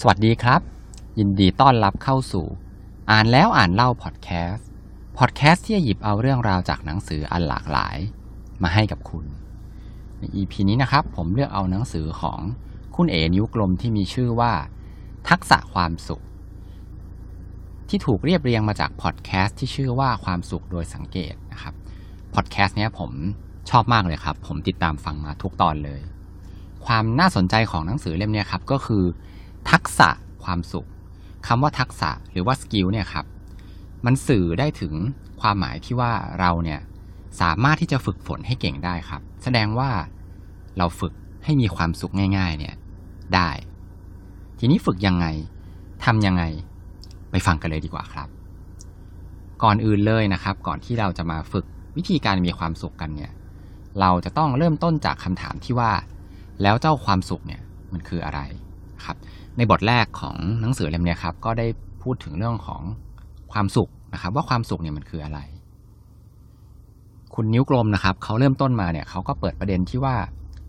สวัสดีครับ ยินดีต้อนรับเข้าสู่ อ่านแล้วอ่านเล่าพอดแคสต์พอดแคสต์ที่จะหยิบเอาเรื่องราวจากหนังสืออันหลากหลาย มาให้กับคุณ ใน EP นี้นะครับ ผมเลือกเอาหนังสือของคุณเอนิ้วกลมที่มีชื่อว่า ทักษะความสุข ที่ถูกเรียบเรียงมาจากพอดแคสต์ที่ชื่อว่าความสุขโดยสังเกตนะครับพอดแคสต์เนี้ยผมชอบมากเลยครับ ผมติดตามฟังมาทุกตอนเลย ความน่าสนใจของหนังสือเล่มเนี้ยครับก็คือ ทักษะความสุขคำว่าทักษะหรือว่าสกิลเนี่ยครับมันสื่อได้ถึงความหมายที่ว่าเราเนี่ยสามารถที่จะฝึกฝนให้เก่งได้ครับ แสดงว่าเราฝึกให้มีความสุขง่าย ๆ เนี่ยได้ ทีนี้ฝึกยังไงทำยังไงไปฟังกันเลยดีกว่าครับ ก่อนอื่นเลยนะครับ ก่อนที่เราจะมาฝึกวิธีการมีความสุขกันเนี่ย เราจะต้องเริ่มต้นจากคำถามที่ว่า แล้วเจ้าความสุขเนี่ยมันคืออะไร ครับในบทแรกของหนังสือเล่มเนี้ยครับก็ได้พูดถึงเรื่องของความสุขนะครับ ว่าความสุขเนี่ยมันคืออะไร คุณนิ้วกลมนะครับเขาเริ่มต้นมาเนี่ยเขาก็เปิดประเด็นที่ว่า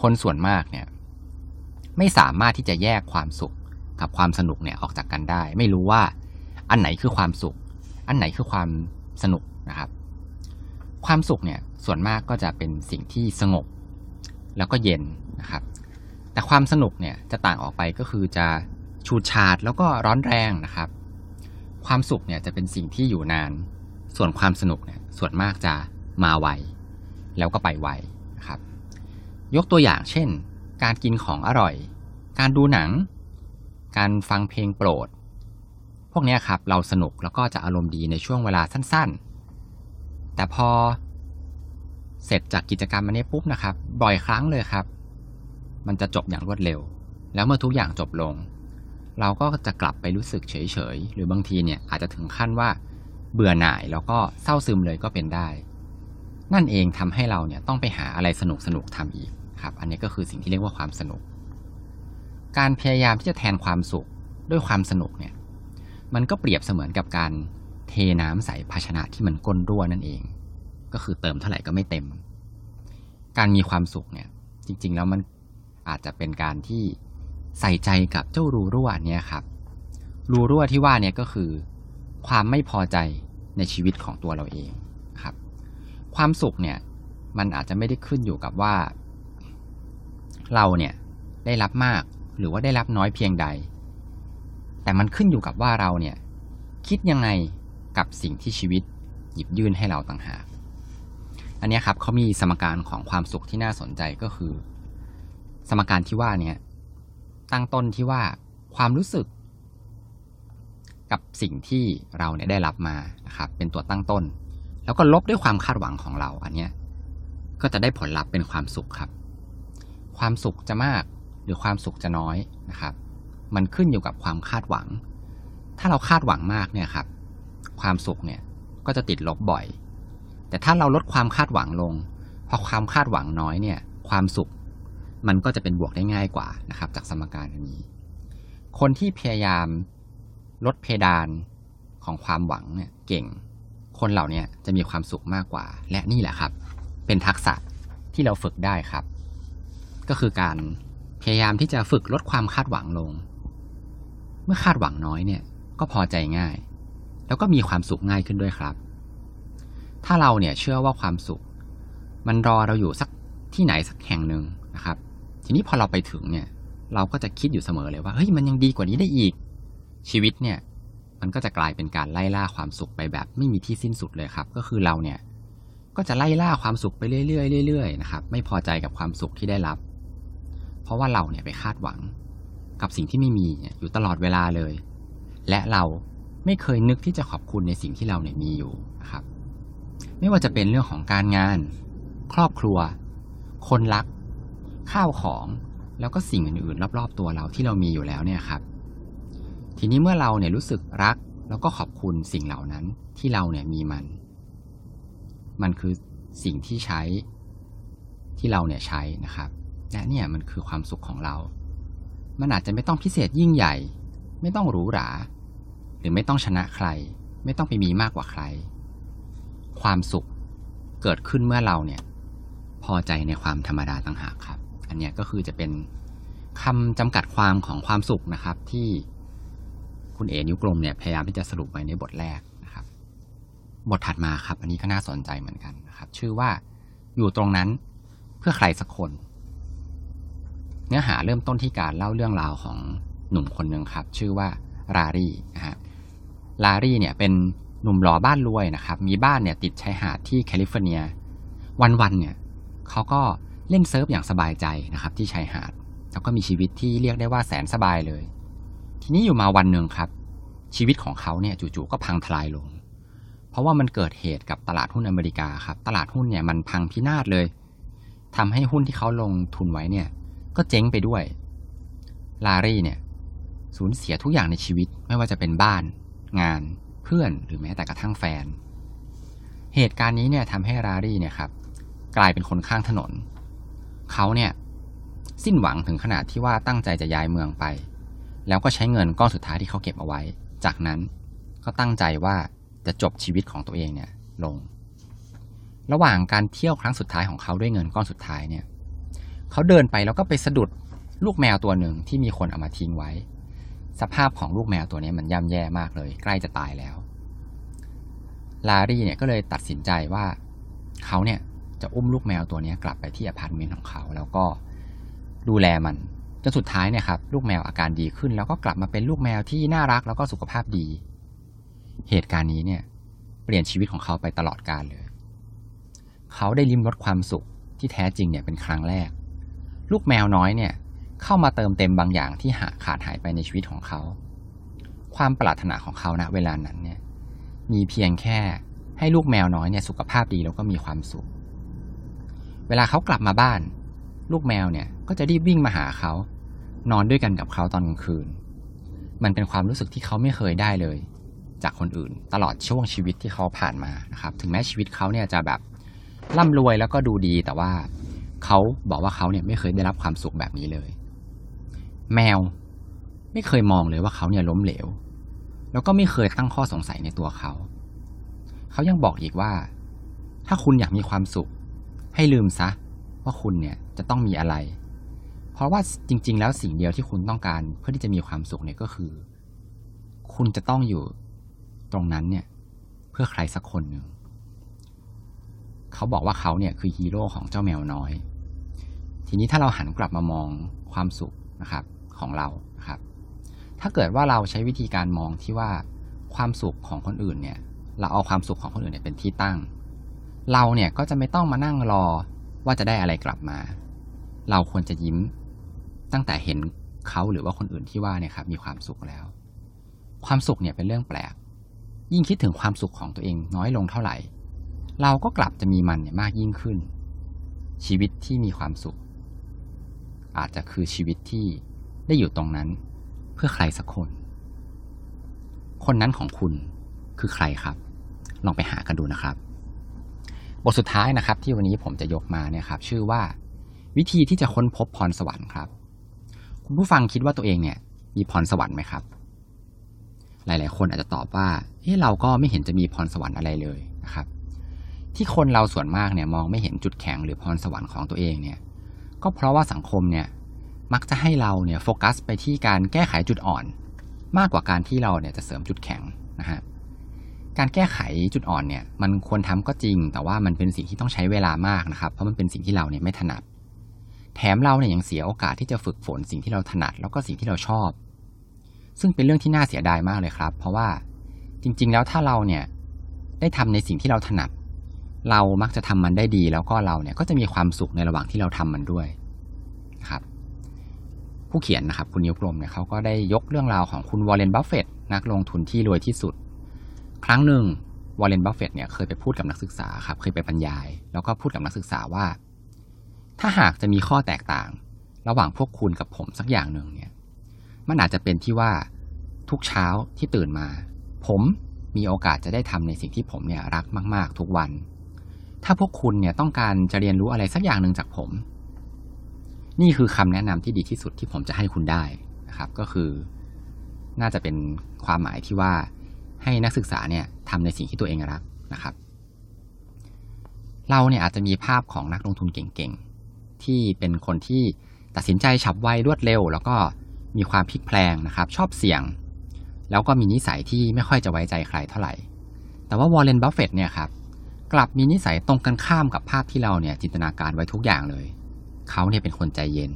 คนส่วนมากเนี่ยไม่สามารถที่จะแยกความสุขกับความสนุกเนี่ยออกจากกันได้ ไม่รู้ว่าอันไหนคือความสุข อันไหนคือความสนุกนะครับ ความสุขเนี่ยส่วนมากก็จะเป็นสิ่งที่สงบ แล้วก็เย็นนะครับ แต่ความสนุกเนี่ยจะต่างออกไปก็คือจะชูดชาดแล้วก็ร้อนแรงนะครับ ความสุขเนี่ยจะเป็นสิ่งที่อยู่นาน ส่วนความสนุกเนี่ยส่วนมากจะมาไวแล้วก็ไปไวนะครับ ยกตัวอย่างเช่น การกินของอร่อย การดูหนัง การฟังเพลงโปรด พวกนี้ครับเราสนุกแล้วก็จะอารมณ์ดีในช่วงเวลาสั้นๆ แต่พอเสร็จจากกิจกรรมอันนี้ปุ๊บนะครับ บ่อยครั้งเลยครับ มันจะจบอย่างรวดเร็ว แล้วเมื่อทุกอย่างจบลง เราก็จะกลับไปรู้สึกเฉยๆหรือบางทีเนี่ยอาจจะถึงขั้นว่า เบื่อหน่ายแล้วก็เศร้าซึมเลยก็เป็นได้ นั่นเองทำให้เราเนี่ยต้องไปหาอะไรสนุกสนุกๆทำอีกครับ อันนี้ก็คือสิ่งที่เรียกว่าความสนุก การพยายามที่จะแทนความสุขด้วยความสนุกเนี่ย มันก็เปรียบเสมือนกับการเทน้ำใส่ภาชนะที่มันก้นรั่วนั่นเอง ก็คือเติมเท่าไหร่ก็ไม่เต็ม การมีความสุขเนี่ย จริง ๆ แล้วมัน อาจจะเป็นการที่ใส่ใจกับเจ้ารูรั่วเนี่ยครับ รูรั่วที่ว่าเนี่ยก็คือ ความไม่พอใจในชีวิตของตัวเราเองครับ ความสุขเนี่ยมันอาจจะไม่ได้ขึ้นอยู่กับว่า เราเนี่ยได้รับมากหรือว่าได้รับน้อยเพียงใด แต่มันขึ้นอยู่กับว่าเราเนี่ยคิดยังไงกับสิ่งที่ชีวิตหยิบยื่นให้เราต่างหาก อันนี้ครับเขามีสมการของความสุขที่น่าสนใจก็คือ สมการที่ว่าเนี่ยตั้งต้นที่ว่าความรู้สึก กับสิ่งที่เราเนี่ยได้รับมานะครับเป็นตัวตั้งต้น แล้วก็ลบด้วยความคาดหวังของเราอันเนี้ยก็จะได้ผลลัพธ์เป็นความสุขครับ ความสุขจะมากหรือความสุขจะน้อยนะครับ มันขึ้นอยู่กับความคาดหวัง ถ้าเราคาดหวังมากเนี่ยครับ ความสุขเนี่ยก็จะติดลบบ่อย แต่ถ้าเราลดความคาดหวังลงพอความคาดหวังน้อยเนี่ย ความสุข มันก็จะเป็นบวกได้ง่ายกว่านะครับ จากสมการอันนี้ คนที่พยายามลดเพดานของความหวังเนี่ยเก่ง คนเหล่านี้จะมีความสุขมากกว่า และนี่แหละครับ เป็นทักษะที่เราฝึกได้ครับ ก็คือการพยายามที่จะฝึกลดความคาดหวังลง เมื่อคาดหวังน้อยเนี่ย ก็พอใจง่าย แล้วก็มีความสุขง่ายขึ้นด้วยครับ ถ้าเราเนี่ยเชื่อว่าความสุข มันรอเราอยู่สักที่ไหนสักแห่งหนึ่งนะครับ ทีนี้พอเราไปถึงเนี่ย เราก็จะคิดอยู่เสมอเลยว่าเฮ้ยมันยังดีกว่านี้ได้อีก ชีวิตเนี่ย มันก็จะกลายเป็นการไล่ล่าความสุขไปแบบไม่มีที่สิ้นสุดเลยครับ ก็คือเราเนี่ย ก็จะไล่ล่าความสุขไปเรื่อยๆเรื่อยๆนะครับ ไม่พอใจกับความสุขที่ได้รับ เพราะว่าเราเนี่ยไปคาดหวังกับสิ่งที่ไม่มีเนี่ยอยู่ตลอดเวลาเลย และเราไม่เคยนึกที่จะขอบคุณในสิ่งที่เราเนี่ยมีอยู่นะครับ ไม่ว่าจะเป็นเรื่องของการงาน ครอบครัว คนรัก ข้าวของแล้วก็สิ่งอื่นๆ รอบๆ ตัวเราที่เรามีอยู่แล้วเนี่ยครับ ทีนี้เมื่อเราเนี่ยรู้สึกรักแล้วก็ขอบคุณสิ่งเหล่านั้นที่เราเนี่ยมีมัน มันคือสิ่งที่ใช้ที่เราเนี่ยใช้นะครับและเนี่ยมันคือความสุขของเรา มันอาจจะไม่ต้องพิเศษยิ่งใหญ่ ไม่ต้องหรูหรา หรือไม่ต้องชนะใคร ไม่ต้องไปมีมากกว่าใคร ความสุขเกิดขึ้นเมื่อเราเนี่ย พอใจในความธรรมดาต่างหากครับ อันเนี้ยก็คือจะเป็นคำจำกัดความของความสุขนะครับ ที่คุณเอนิ้วกลมเนี่ยพยายามที่จะสรุปไว้ในบทแรกนะครับ บทถัดมาครับ อันนี้ก็น่าสนใจเหมือนกันนะครับ ชื่อว่าอยู่ตรงนั้นเพื่อใครสักคน เนื้อหาเริ่มต้นที่การเล่าเรื่องราวของหนุ่มคนหนึ่งครับ ชื่อว่าลารีนะฮะลารีเนี่ยเป็นหนุ่มหล่อบ้านรวยนะครับ มีบ้านเนี่ยติดชายหาดที่แคลิฟอร์เนีย วันๆเนี่ยเขาก็ เล่นเซิร์ฟอย่างสบายใจนะครับ ที่ชายหาด แล้วก็มีชีวิตที่เรียกได้ว่าแสนสบายเลย ทีนี้อยู่มาวันหนึ่งครับ ชีวิตของเขาเนี่ยจู่ๆก็พังทลายลง เพราะว่ามันเกิดเหตุกับตลาดหุ้นอเมริกาครับ ตลาดหุ้นเนี่ยมันพังพินาศเลยทำให้หุ้นที่เขาลงทุนไว้เนี่ย ก็เจ๊งไปด้วย ลารีเนี่ยสูญเสียทุกอย่างในชีวิตไม่ว่าจะเป็นบ้าน งาน เพื่อนหรือแม้แต่กระทั่งแฟน เหตุการณ์นี้เนี่ยทำให้ลารีเนี่ยครับกลายเป็นคนข้างถนน เขาเนี่ยสิ้นหวังถึงขนาดที่ว่าตั้งใจจะย้ายเมืองไป แล้วก็ใช้เงินก้อนสุดท้ายที่เขาเก็บเอาไว้ จากนั้นก็ตั้งใจว่าจะจบชีวิตของตัวเองเนี่ยลง ระหว่างการเที่ยวครั้งสุดท้ายของเขาด้วยเงินก้อนสุดท้ายเนี่ยเขาเดินไปแล้วก็ไปสะดุดลูกแมวตัวหนึ่งที่มีคนเอามาทิ้งไว้ สภาพของลูกแมวตัวนี้มันย่ำแย่มากเลย ใกล้จะตายแล้ว ลารีเนี่ยก็เลยตัดสินใจว่าเขาเนี่ย จะอุ้มลูกแมวตัวนี้กลับไปที่อพาร์ตเมนต์ของเขา แล้วก็ดูแลมันจนสุดท้ายเนี่ยครับลูกแมวอาการดีขึ้น แล้วก็กลับมาเป็นลูกแมวที่น่ารักแล้วก็สุขภาพดี เหตุการณ์นี้เนี่ยเปลี่ยนชีวิตของเขาไปตลอดกาลเลย เขาได้ลิ้มรสความสุขที่แท้จริงเนี่ยเป็นครั้งแรก ลูกแมวน้อยเนี่ยเข้ามาเติมเต็มบางอย่างที่หาขาดหายไปในชีวิตของเขา ความปรารถนาของเขาณเวลานั้นเนี่ยมีเพียงแค่ให้ลูกแมวน้อยเนี่ยสุขภาพดีแล้วก็มีความสุข เวลาเขากลับมาบ้าน ลูกแมวเนี่ยก็จะรีบวิ่งมาหาเขา นอนด้วยกันกับเขาตอนกลางคืน มันเป็นความรู้สึกที่เขาไม่เคยได้เลย จากคนอื่น ตลอดช่วงชีวิตที่เขาผ่านมานะครับ ถึงแม้ชีวิตเขาเนี่ยจะแบบร่ำรวยแล้วก็ดูดีแต่ว่าเขาบอกว่าเขาเนี่ยไม่เคยได้รับความสุขแบบนี้เลย แมวไม่เคยมองเลยว่าเขาเนี่ยล้มเหลว แล้วก็ไม่เคยตั้งข้อสงสัยในตัวเขา เขายังบอกอีกว่า ถ้าคุณอยากมีความสุข ให้ลืมซะว่าคุณเนี่ยจะต้องมีอะไร เพราะว่าจริง ๆ แล้วสิ่งเดียวที่คุณต้องการเพื่อที่จะมีความสุขเนี่ยก็คือ คุณจะต้องอยู่ตรงนั้นเนี่ย เพื่อใครสักคนหนึ่งเขาบอกว่าเขาเนี่ยคือฮีโร่ของเจ้าแมวน้อย ทีนี้ถ้าเราหันกลับมามองความสุขนะครับของเรานะครับ ถ้าเกิดว่าเราใช้วิธีการมองที่ว่าความสุขของคนอื่นเนี่ย เราเอาความสุขของคนอื่นเนี่ยเป็นที่ตั้ง เราเนี่ยก็จะไม่ต้องมานั่งรอว่าจะได้อะไรกลับมา เราควรจะยิ้มตั้งแต่เห็นเขาหรือว่าคนอื่นที่ว่าเนี่ยครับมีความสุขแล้ว ความสุขเนี่ยเป็นเรื่องแปลก ยิ่งคิดถึงความสุขของตัวเองน้อยลงเท่าไหร่ เราก็กลับจะมีมันเนี่ยมากยิ่งขึ้น ชีวิตที่มีความสุข อาจจะคือชีวิตที่ได้อยู่ตรงนั้นเพื่อใครสักคน คนนั้นของคุณคือใครครับ ลองไปหากันดูนะครับ บทสุดท้ายนะครับ ที่วันนี้ผมจะยกมาเนี่ยครับชื่อว่าวิธีที่จะค้นพบพรสวรรค์ครับ คุณผู้ฟังคิดว่าตัวเองเนี่ย มีพรสวรรค์ไหมครับ หลาย ๆ คนอาจจะตอบว่าเฮ้เราก็ไม่เห็นจะมีพรสวรรค์อะไรเลยนะครับ ที่คนเราส่วนมากเนี่ยมองไม่เห็นจุดแข็งหรือพรสวรรค์ของตัวเองเนี่ย ก็เพราะว่าสังคมเนี่ยมักจะให้เราเนี่ยโฟกัสไปที่การแก้ไขจุดอ่อน มากกว่าการที่เราเนี่ยจะเสริมจุดแข็งนะฮะ การแก้ไขจุดอ่อนเนี่ยมันควรทำก็จริง แต่ว่ามันเป็นสิ่งที่ต้องใช้เวลามากนะครับ เพราะมันเป็นสิ่งที่เราเนี่ยไม่ถนัด แถมเราเนี่ยยังเสียโอกาสที่จะฝึกฝนสิ่งที่เราถนัด แล้วก็สิ่งที่เราชอบ ซึ่งเป็นเรื่องที่น่าเสียดายมากเลยครับ เพราะว่าจริง ๆ แล้วถ้าเราเนี่ยได้ทำในสิ่งที่เราถนัด เรามักจะทำมันได้ดี แล้วก็เราเนี่ยก็จะมีความสุขในระหว่างที่เราทำมันด้วยนะครับผู้เขียนนะครับคุณนิ้วกลมเนี่ยเขาก็ได้ยกเรื่องราวของคุณวอร์เรนบัฟเฟตนักลงทุนที่รวยที่สุด ครั้งหนึ่งวอร์เรนบัฟเฟตเนี่ยเคยไปพูดกับนักศึกษาครับเคยไปบรรยาย แล้วก็พูดกับนักศึกษาว่า ถ้าหากจะมีข้อแตกต่าง ระหว่างพวกคุณกับผมสักอย่างหนึ่งเนี่ย มันอาจจะเป็นที่ว่าทุกเช้าที่ตื่นมา ผมมีโอกาสจะได้ทำในสิ่งที่ผมเนี่ยรักมาก ๆ ทุกวัน ถ้าพวกคุณเนี่ยต้องการจะเรียนรู้อะไรสักอย่างหนึ่งจากผม นี่คือคำแนะนำที่ดีที่สุดที่ผมจะให้คุณได้นะครับ ก็คือ น่าจะเป็นความหมายที่ว่า ให้นักศึกษาเนี่ยทำในสิ่งที่ตัวเองรักนะครับ เราเนี่ยอาจจะมีภาพของนักลงทุนเก่งๆ ที่เป็นคนที่ตัดสินใจฉับไวรวดเร็ว แล้วก็มีความพลิกแพลงนะครับ ชอบเสี่ยง แล้วก็มีนิสัยที่ไม่ค่อยจะไว้ใจใครเท่าไหร่ แต่ว่าวอร์เรนบัฟเฟตเนี่ยครับกลับมีนิสัยตรงกันข้ามกับภาพที่เราเนี่ยจินตนาการไว้ทุกอย่างเลย เขาเนี่ยเป็นคนใจเย็น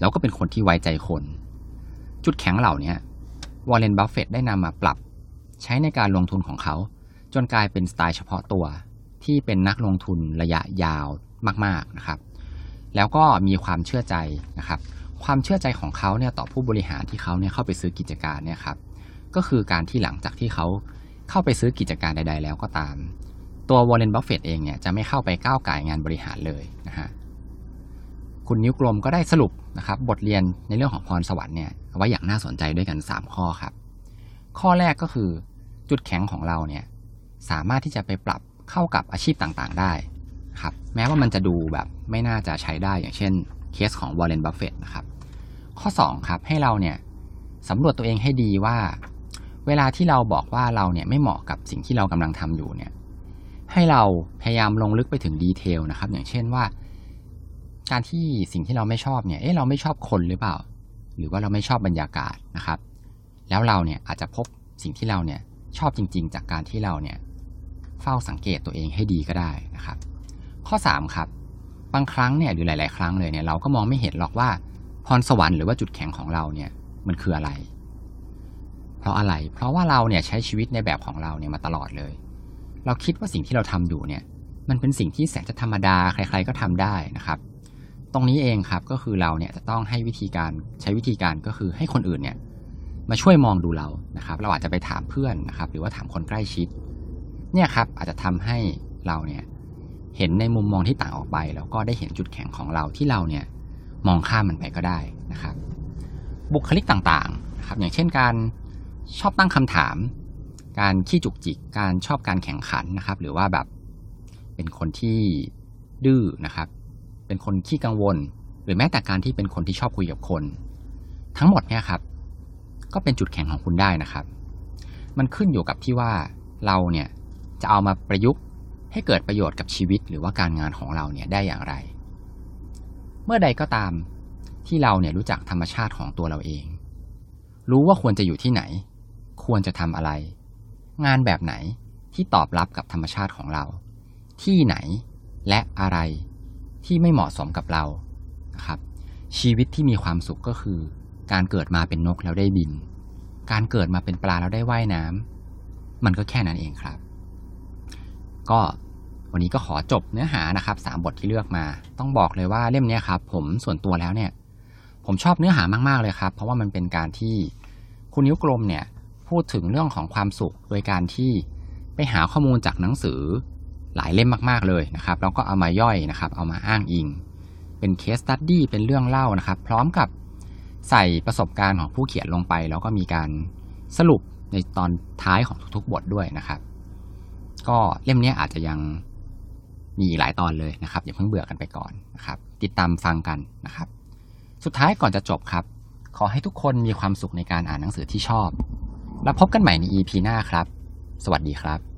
แล้วก็เป็นคนที่ไว้ใจคน จุดแข็งเหล่านี้วอร์เรนบัฟเฟตได้นำมาปรับ ใช้ในการลงทุนของเขา จนกลายเป็นสไตล์เฉพาะตัว ที่เป็นนักลงทุนระยะยาวมากๆนะครับ แล้วก็มีความเชื่อใจนะครับ ความเชื่อใจของเขาเนี่ยต่อผู้บริหารที่เขาเนี่ยเข้าไปซื้อกิจการเนี่ยครับก็คือการที่หลังจากที่เขาเข้าไปซื้อกิจการใด ๆ แล้วก็ตาม ตัววอร์เรนบัฟเฟตเองเนี่ยจะไม่เข้าไปก้าวก่ายงานบริหารเลยนะฮะคุณนิ้วกลมก็ได้สรุปนะครับบทเรียนในเรื่องของพรสวรรค์เนี่ยไว้อย่างน่าสนใจด้วยกัน 3 ข้อครับ ข้อแรกก็คือ จุดแข็งของเราเนี่ยสามารถที่จะไปปรับเข้ากับอาชีพต่างๆ ได้ครับแม้ว่ามันจะดูแบบไม่น่าจะใช้ได้อย่างเช่นเคสของวอร์เรนบัฟเฟตนะครับข้อ2ครับให้เราเนี่ยสำรวจตัวเองให้ดีว่า เวลาที่เราบอกว่าเราเนี่ยไม่เหมาะกับสิ่งที่เรากำลังทำอยู่เนี่ยให้เราพยายามลงลึกไปถึงดีเทลนะครับ อย่างเช่นว่า การที่สิ่งที่เราไม่ชอบเนี่ยเอ๊ะเราไม่ชอบคนหรือเปล่า หรือว่าเราไม่ชอบบรรยากาศนะครับ แล้วเราเนี่ยอาจจะพบสิ่งที่เราเนี่ย ชอบจริง ๆ จากการที่เราเนี่ยเฝ้าสังเกตตัวเองให้ดีก็ได้นะครับ ข้อ 3 ครับ บางครั้งเนี่ยหรือหลาย ๆ ครั้งเลยเนี่ยเราก็มองไม่เห็นหรอกว่าพรสวรรค์หรือว่าจุดแข็งของเราเนี่ยมันคืออะไร เพราะอะไร เพราะว่าเราเนี่ยใช้ชีวิตในแบบของเราเนี่ยมาตลอดเลย เราคิดว่าสิ่งที่เราทำอยู่เนี่ยมันเป็นสิ่งที่แสนจะธรรมดาใคร ๆ ก็ทำได้นะครับ ตรงนี้เองครับก็คือเราเนี่ยจะต้องให้วิธีการใช้วิธีการก็คือให้คนอื่นเนี่ย มาช่วยมองดูเรานะครับ เราอาจจะไปถามเพื่อนนะครับ หรือว่าถามคนใกล้ชิด เนี่ยครับอาจจะทำให้เราเนี่ยเห็นในมุมมองที่ต่างออกไป แล้วก็ได้เห็นจุดแข็งของเราที่เราเนี่ยมองข้ามมันไปก็ได้นะครับ บุคลิกต่างๆนะครับ อย่างเช่นการชอบตั้งคำถาม การขี้จุกจิก การชอบการแข่งขันนะครับ หรือว่าแบบเป็นคนที่ดื้อนะครับ เป็นคนขี้กังวล หรือแม้แต่การที่เป็นคนที่ชอบคุยกับคน ทั้งหมดเนี่ยครับ ก็เป็นจุดแข็งของคุณได้นะครับ มันขึ้นอยู่กับที่ว่าเราเนี่ยจะเอามาประยุกต์ให้เกิดประโยชน์กับชีวิตหรือว่าการงานของเราเนี่ยได้อย่างไร เมื่อใดก็ตามที่เราเนี่ยรู้จักธรรมชาติของตัวเราเอง รู้ว่าควรจะอยู่ที่ไหน ควรจะทำอะไร งานแบบไหนที่ตอบรับกับธรรมชาติของเรา ที่ไหนและอะไรที่ไม่เหมาะสมกับเรานะครับ ชีวิตที่มีความสุขก็คือ การเกิดมาเป็นนกแล้วได้บิน การเกิดมาเป็นปลาแล้วได้ว่ายน้ำมันก็แค่นั้นเองครับ ก็วันนี้ก็ขอจบเนื้อหานะครับสามบทที่เลือกมา ต้องบอกเลยว่าเล่มนี้ครับ ผมส่วนตัวแล้วเนี่ย ผมชอบเนื้อหามาก ๆเลยครับ เพราะว่ามันเป็นการที่คุณนิ้วกลมเนี่ย พูดถึงเรื่องของความสุขโดยการที่ไปหาข้อมูลจากหนังสือหลายเล่มมากๆเลยนะครับ แล้วก็เอามาย่อยนะครับ เอามาอ้างอิง เป็นเคสตัดดี้เป็นเรื่องเล่านะครับ พร้อมกับ ใส่ประสบการณ์ของผู้เขียนลงไป แล้วก็มีการสรุปในตอนท้ายของทุกๆบทด้วยนะครับ ก็เล่มนี้อาจจะยังมีหลายตอนเลยนะครับ อย่าเพิ่งเบื่อกันไปก่อนนะครับ ติดตามฟังกันนะครับ สุดท้ายก่อนจะจบครับ ขอให้ทุกคนมีความสุขในการอ่านหนังสือที่ชอบ แล้วพบกันใหม่ใน EP หน้าครับ สวัสดีครับ